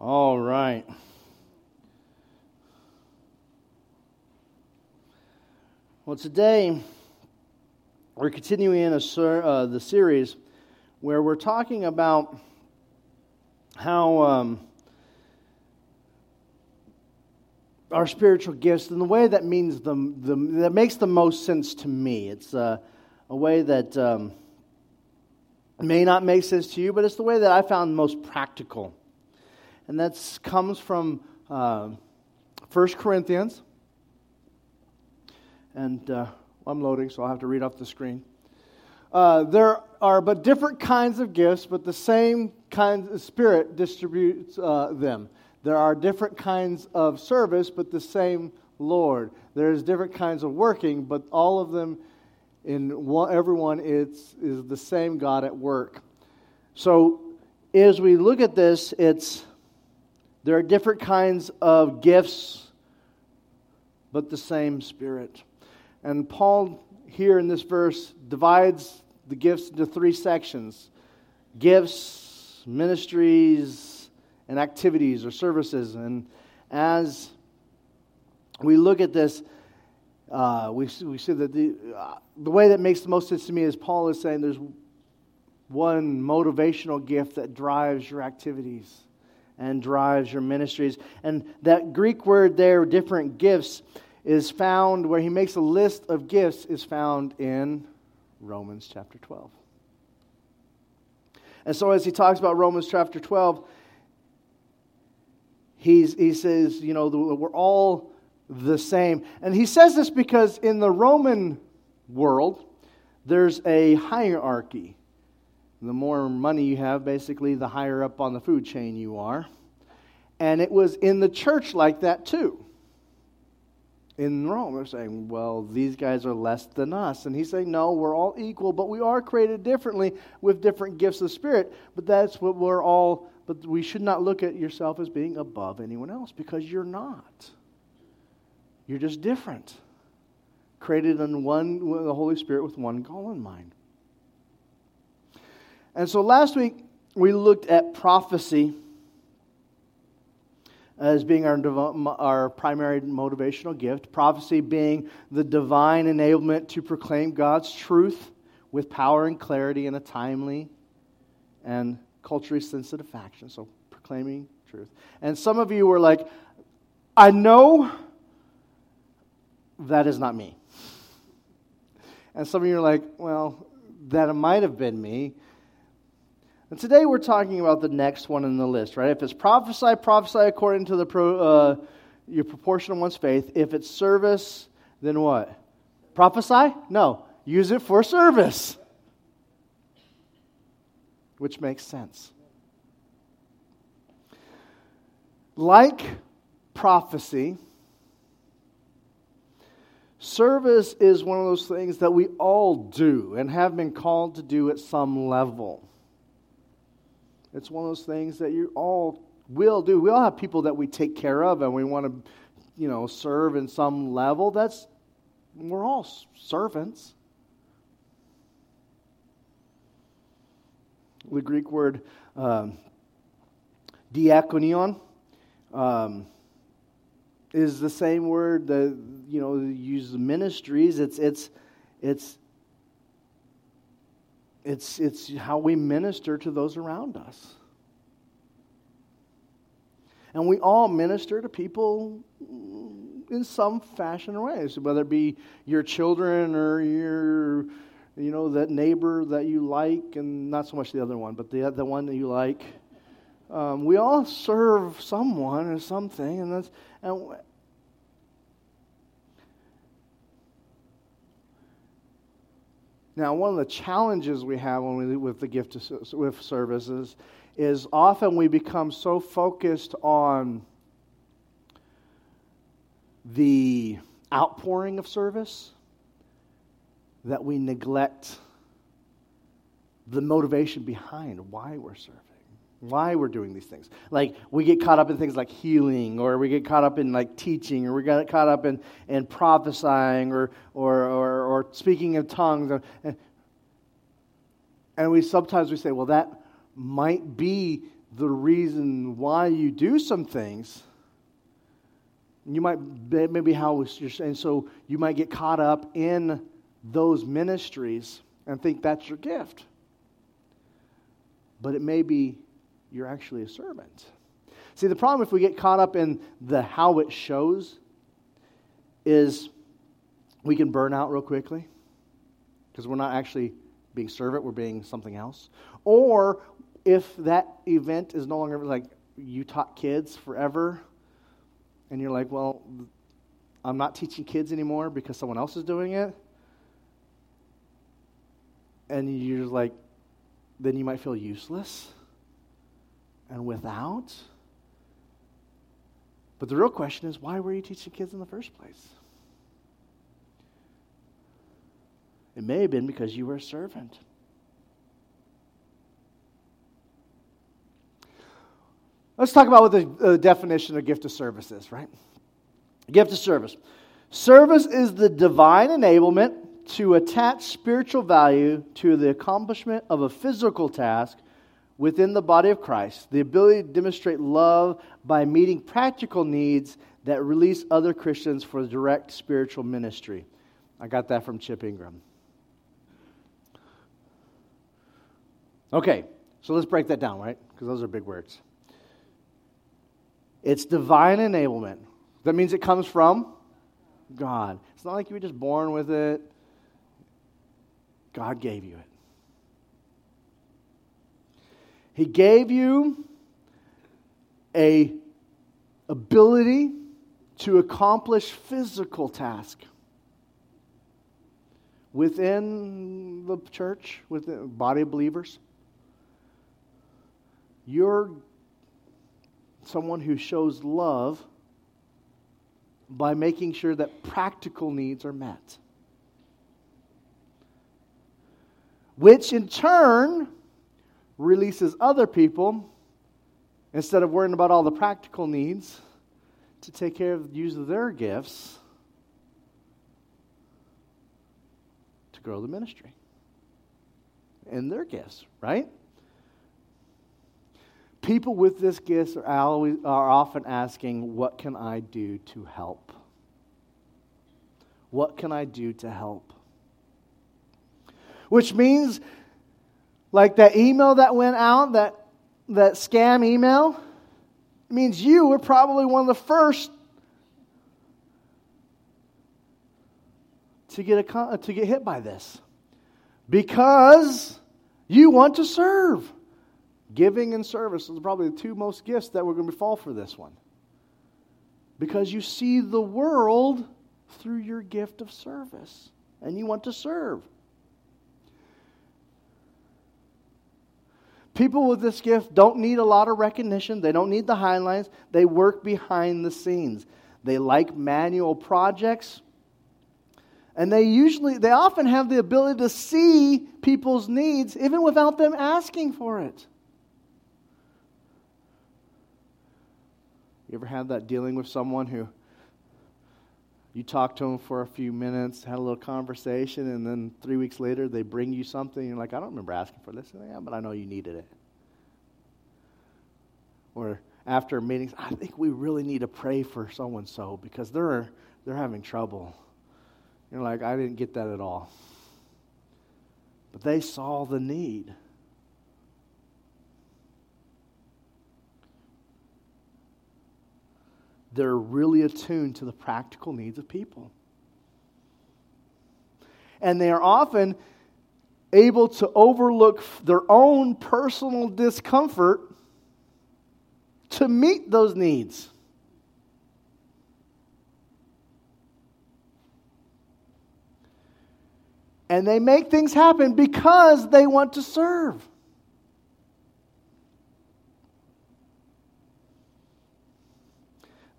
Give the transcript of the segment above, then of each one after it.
All right. Well, today we're continuing in ser- uh, the series where we're talking about how um, our spiritual gifts and the way that means the, the that makes the most sense to me. It's uh, a way that um, may not make sense to you, but it's the way that I found most practical and that comes from uh, 1 Corinthians. And uh, I'm loading, so I'll have to read off the screen. Uh, there are but different kinds of gifts, but the same kind of spirit distributes uh, them. There are different kinds of service, but the same Lord. There's different kinds of working, but all of them in one, everyone it's, is the same God at work. So as we look at this, it's there are different kinds of gifts, but the same Spirit. And Paul, here in this verse, divides the gifts into three sections gifts, ministries, and activities or services. And as we look at this, uh, we, we see that the, uh, the way that makes the most sense to me is Paul is saying there's one motivational gift that drives your activities and drives your ministries. And that Greek word there, different gifts, is found where he makes a list of gifts, is found in Romans chapter 12. And so as he talks about Romans chapter 12, he's, he says, you know, we're all the same. And he says this because in the Roman world, there's a hierarchy. The more money you have, basically, the higher up on the food chain you are. And it was in the church like that too. In Rome, they're saying, well, these guys are less than us. And he's saying, no, we're all equal, but we are created differently with different gifts of spirit. But that's what we're all, but we should not look at yourself as being above anyone else because you're not. You're just different. Created in one, the Holy Spirit with one goal in mind. And so last week we looked at prophecy as being our, our primary motivational gift, prophecy being the divine enablement to proclaim God's truth with power and clarity in a timely and culturally sensitive fashion. So, proclaiming truth. And some of you were like, I know that is not me. And some of you are like, well, that might have been me. And today we're talking about the next one in the list, right? If it's prophesy, prophesy according to the pro, uh, your proportion of one's faith. If it's service, then what? Prophesy? No. Use it for service. Which makes sense. Like prophecy, service is one of those things that we all do and have been called to do at some level. It's one of those things that you all will do. We all have people that we take care of and we want to, you know, serve in some level. That's we're all servants. The Greek word um, diakonion um, is the same word that you know uses ministries. It's it's it's it's, it's how we minister to those around us. And we all minister to people in some fashion or way, so whether it be your children or your, you know, that neighbor that you like, and not so much the other one, but the, the one that you like. Um, we all serve someone or something, and that's and Now, one of the challenges we have when we with the gift of, with services is often we become so focused on the outpouring of service that we neglect the motivation behind why we're serving why we're doing these things. Like we get caught up in things like healing, or we get caught up in like teaching, or we get caught up in, in prophesying, or, or, or, or speaking in tongues. And, we sometimes we say, well, that might be the reason why you do some things. You might maybe how you're and so you might get caught up in those ministries and think that's your gift. But it may be you're actually a servant. See, the problem if we get caught up in the how it shows is we can burn out real quickly because we're not actually being servant, we're being something else. Or if that event is no longer like you taught kids forever and you're like, well, I'm not teaching kids anymore because someone else is doing it. And you're like, then you might feel useless and without. But the real question is why were you teaching kids in the first place? It may have been because you were a servant. Let's talk about what the uh, definition of gift of service is, right? Gift of service. Service is the divine enablement to attach spiritual value to the accomplishment of a physical task within the body of Christ, the ability to demonstrate love by meeting practical needs that release other Christians for direct spiritual ministry. I got that from Chip Ingram. Okay, so let's break that down, right? Because those are big words. It's divine enablement. That means it comes from God. It's not like you were just born with it. God gave you it. He gave you a ability to accomplish physical task within the church, within the body of believers. You're someone who shows love by making sure that practical needs are met. Which in turn releases other people, instead of worrying about all the practical needs, to take care of the use of their gifts to grow the ministry and their gifts, right? People with this gift are, always, are often asking, What can I do to help? What can I do to help? Which means, like that email that went out, that, that scam email, means you were probably one of the first to get, a, uh, to get hit by this because you want to serve. Giving and service is probably the two most gifts that we're going to fall for this one. Because you see the world through your gift of service and you want to serve. People with this gift don't need a lot of recognition. They don't need the highlights. They work behind the scenes. They like manual projects. And they usually, they often have the ability to see people's needs even without them asking for it. You ever had that dealing with someone who you talk to them for a few minutes, had a little conversation, and then three weeks later they bring you something, and you're like, I don't remember asking for this. Yeah, but I know you needed it. Or after meetings, I think we really need to pray for so and so because they're they're having trouble. You're like, I didn't get that at all. But they saw the need. They're really attuned to the practical needs of people. And they are often able to overlook their own personal discomfort to meet those needs. And they make things happen because they want to serve.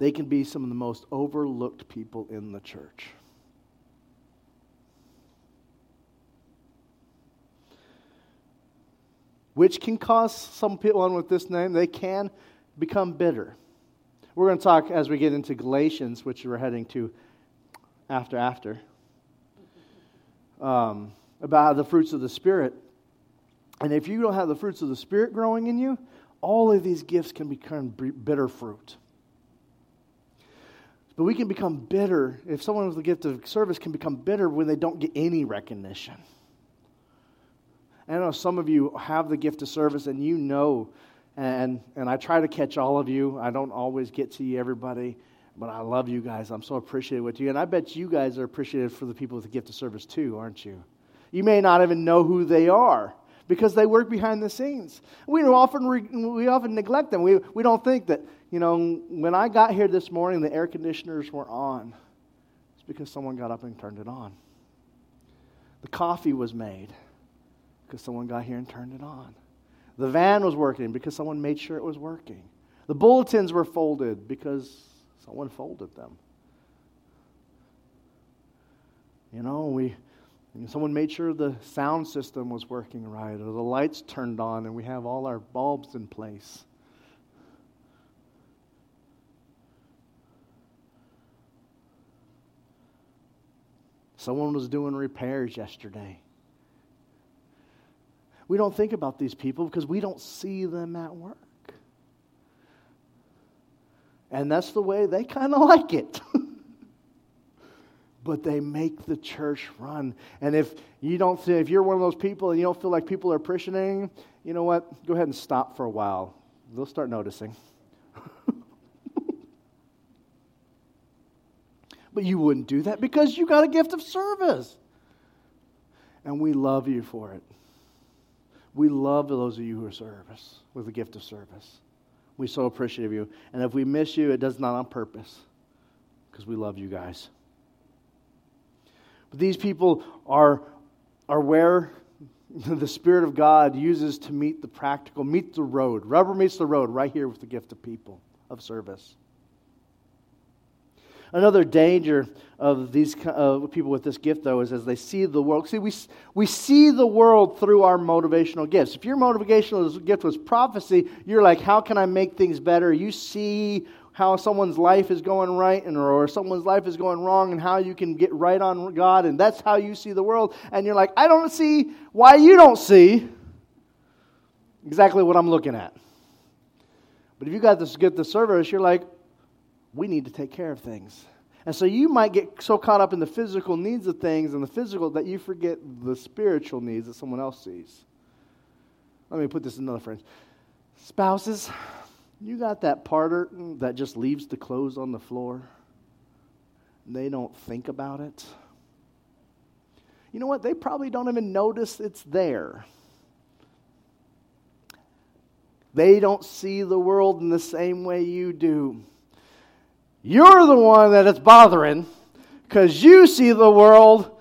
They can be some of the most overlooked people in the church. Which can cause some people on with this name, they can become bitter. We're going to talk as we get into Galatians, which we're heading to after after, um, about the fruits of the Spirit. And if you don't have the fruits of the Spirit growing in you, all of these gifts can become bitter fruit. But we can become bitter if someone with the gift of service can become bitter when they don't get any recognition. I know some of you have the gift of service and you know, and, and I try to catch all of you. I don't always get to you, everybody, but I love you guys. I'm so appreciative with you. And I bet you guys are appreciative for the people with the gift of service too, aren't you? You may not even know who they are because they work behind the scenes. We often, we often neglect them. We, we don't think that, you know, when I got here this morning, the air conditioners were on. It's because someone got up and turned it on. The coffee was made because someone got here and turned it on. The van was working because someone made sure it was working. The bulletins were folded because someone folded them. You know, we someone made sure the sound system was working right, or the lights turned on, and we have all our bulbs in place. Someone was doing repairs yesterday. We don't think about these people because we don't see them at work. And that's the way they kind of like it. but they make the church run. And if you don't if you're one of those people and you don't feel like people are appreciating, you know what? Go ahead and stop for a while. They'll start noticing. But you wouldn't do that because you got a gift of service. And we love you for it. We love those of you who are service with the gift of service. We so appreciate you. And if we miss you, it does not on purpose because we love you guys. But these people are, are where the Spirit of God uses to meet the practical, meet the road. Rubber meets the road right here with the gift of people, of service. Another danger of these uh, people with this gift, though, is as they see the world. See, we, we see the world through our motivational gifts. If your motivational gift was prophecy, you're like, how can I make things better? You see how someone's life is going right and or someone's life is going wrong and how you can get right on God and that's how you see the world and you're like I don't see why you don't see exactly what I'm looking at. But if you got this get the service you're like we need to take care of things. And so you might get so caught up in the physical needs of things and the physical that you forget the spiritual needs that someone else sees. Let me put this in another phrase. Spouses, you got that partner that just leaves the clothes on the floor? They don't think about it. You know what? They probably don't even notice it's there. They don't see the world in the same way you do. You're the one that it's bothering because you see the world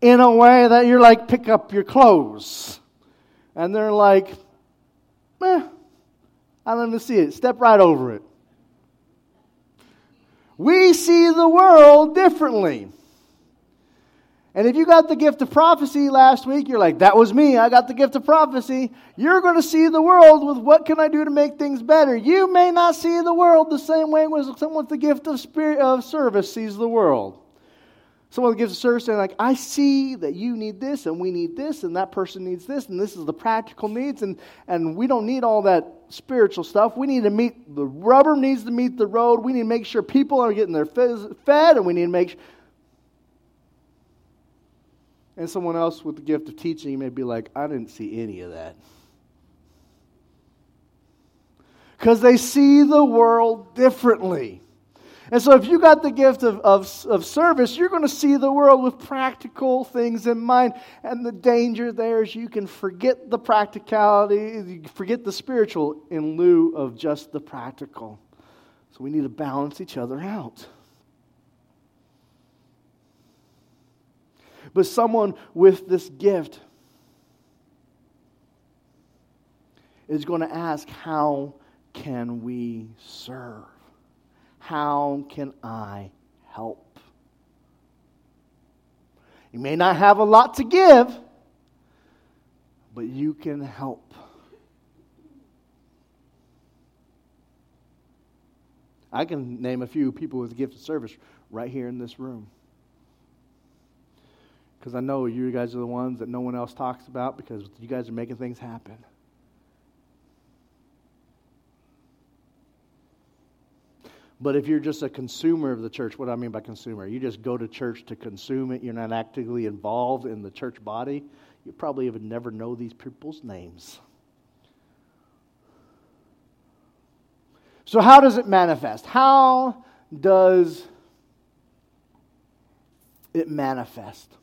in a way that you're like, pick up your clothes. And they're like, eh, I don't even see it. Step right over it. We see the world differently. And if you got the gift of prophecy last week, you're like, that was me. I got the gift of prophecy. You're going to see the world with what can I do to make things better. You may not see the world the same way as someone with the gift of spirit of service sees the world. Someone gives a service and like, I see that you need this and we need this and that person needs this and this is the practical needs and, and we don't need all that spiritual stuff. We need to meet the rubber needs to meet the road. We need to make sure people are getting their fed and we need to make sure. And someone else with the gift of teaching may be like, I didn't see any of that. Because they see the world differently. And so, if you got the gift of, of, of service, you're going to see the world with practical things in mind. And the danger there is you can forget the practicality, you forget the spiritual in lieu of just the practical. So, we need to balance each other out. But someone with this gift is going to ask, How can we serve? How can I help? You may not have a lot to give, but you can help. I can name a few people with a gift of service right here in this room. Because I know you guys are the ones that no one else talks about because you guys are making things happen. But if you're just a consumer of the church, what do I mean by consumer? You just go to church to consume it, you're not actively involved in the church body, you probably even never know these people's names. So, how does it manifest? How does it manifest?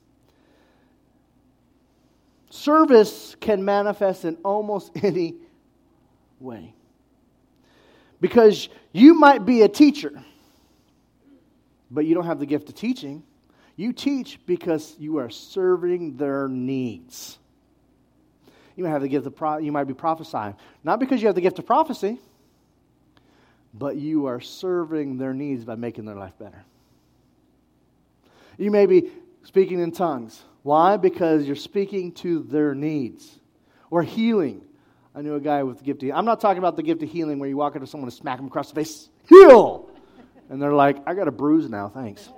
Service can manifest in almost any way. Because you might be a teacher, but you don't have the gift of teaching. You teach because you are serving their needs. You might have the gift of pro- you might be prophesying, not because you have the gift of prophecy, but you are serving their needs by making their life better. You may be speaking in tongues. Why? Because you're speaking to their needs. Or healing. I knew a guy with the gift of I'm not talking about the gift of healing where you walk into someone and smack them across the face, heal! And they're like, I got a bruise now, thanks.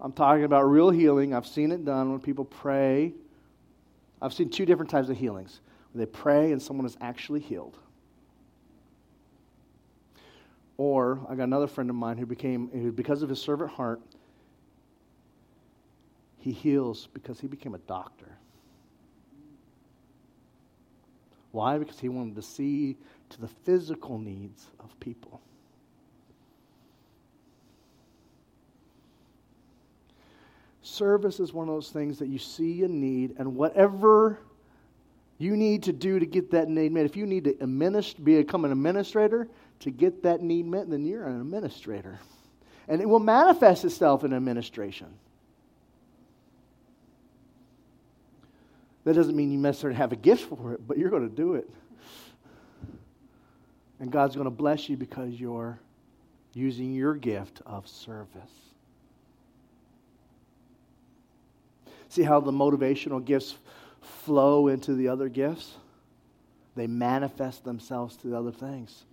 I'm talking about real healing. I've seen it done when people pray. I've seen two different types of healings. They pray and someone is actually healed. Or I got another friend of mine who became, who, because of his servant heart, he heals because he became a doctor. Why? Because he wanted to see to the physical needs of people. Service is one of those things that you see a need, and whatever you need to do to get that need met, if you need to administ- become an administrator to get that need met, then you're an administrator. And it will manifest itself in administration. That doesn't mean you necessarily have a gift for it, but you're going to do it. And God's going to bless you because you're using your gift of service. See how the motivational gifts flow into the other gifts? They manifest themselves to the other things.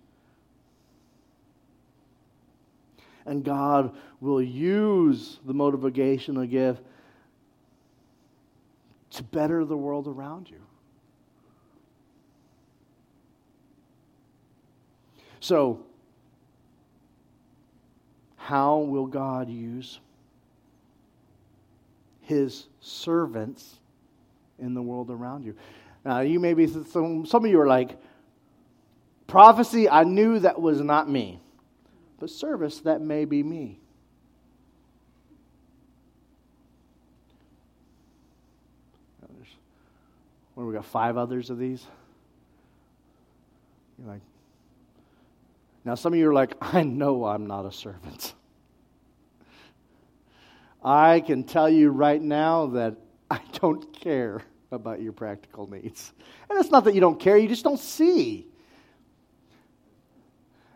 And God will use the motivational gift to better the world around you. So, how will God use his servants in the world around you? Now, you may be, some, some of you are like, prophecy, I knew that was not me. But service, that may be me. What, we got five others of these? You're like, now some of you are like, I know I'm not a servant. I can tell you right now that I don't care about your practical needs. And it's not that you don't care, you just don't see.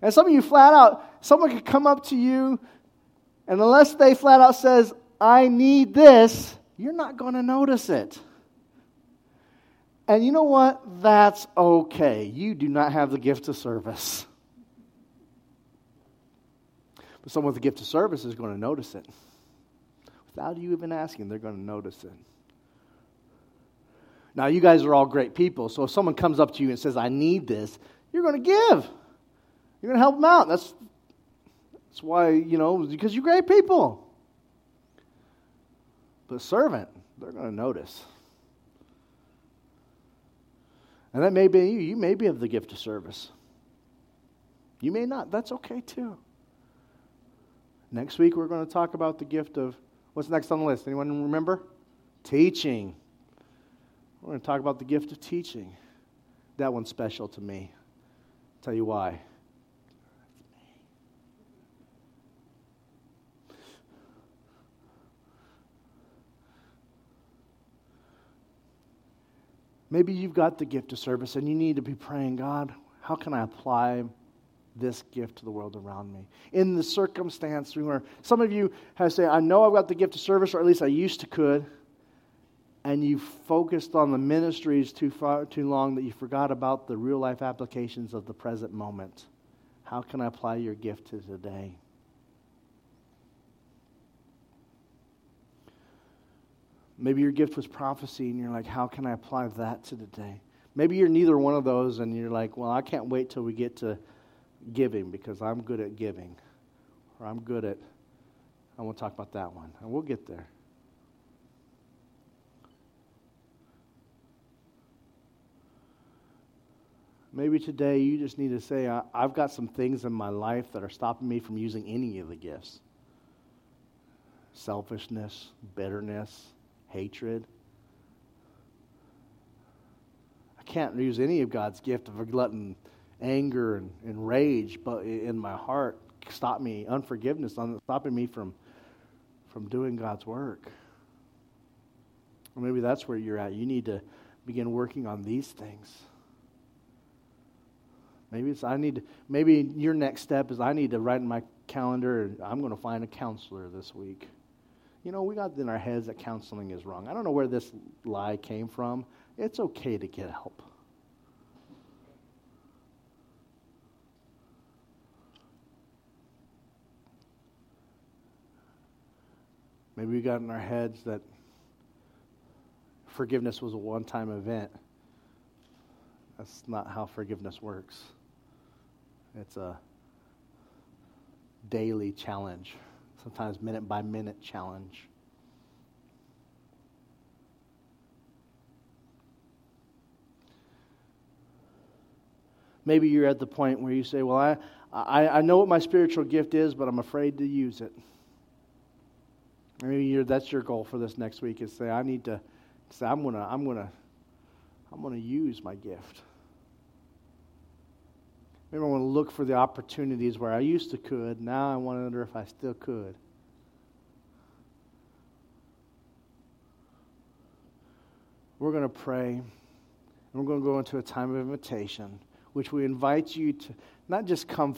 And some of you flat out, someone could come up to you, and unless they flat out says, I need this, you're not going to notice it. And you know what? That's okay. You do not have the gift of service. But someone with the gift of service is going to notice it. Without you even asking, they're going to notice it. Now, you guys are all great people, so if someone comes up to you and says, I need this, you're going to give. You're going to help them out. That's, that's why, you know, because you're great people. But servant, they're going to notice. And that may be you. You may be of the gift of service. You may not. That's okay too. Next week, we're going to talk about the gift of what's next on the list? Anyone remember? Teaching. We're going to talk about the gift of teaching. That one's special to me. Tell you why. Maybe you've got the gift of service and you need to be praying, God, how can I apply this gift to the world around me? In the circumstance where some of you have said, I know I've got the gift of service, or at least I used to could, and you focused on the ministries too far too long that you forgot about the real life applications of the present moment. How can I apply your gift to today? Maybe your gift was prophecy, and you're like, how can I apply that to today? Maybe you're neither one of those, and you're like, well, I can't wait till we get to giving because I'm good at giving, or I'm good at, I won't talk about that one, and we'll get there. Maybe today you just need to say, I've got some things in my life that are stopping me from using any of the gifts selfishness, bitterness, hatred. I can't use any of God's gift of glutton, anger and, and rage but in my heart stop me, unforgiveness stopping me from, from doing God's work. Or maybe that's where you're at. You need to begin working on these things. Maybe it's I need to, maybe your next step is I need to write in my calendar I'm going to find a counselor this week. You know, we got in our heads that counseling is wrong. I don't know where this lie came from. It's okay to get help. Maybe we got in our heads that forgiveness was a one time event. That's not how forgiveness works. It's a daily challenge, sometimes minute by minute challenge. Maybe you're at the point where you say, Well, I, I, I know what my spiritual gift is, but I'm afraid to use it. Maybe that's your goal for this next week is say, I need to say, I'm gonna, I'm gonna, I'm gonna use my gift. Maybe I want to look for the opportunities where I used to could. Now I wonder if I still could. We're going to pray, and we're going to go into a time of invitation, which we invite you to not just come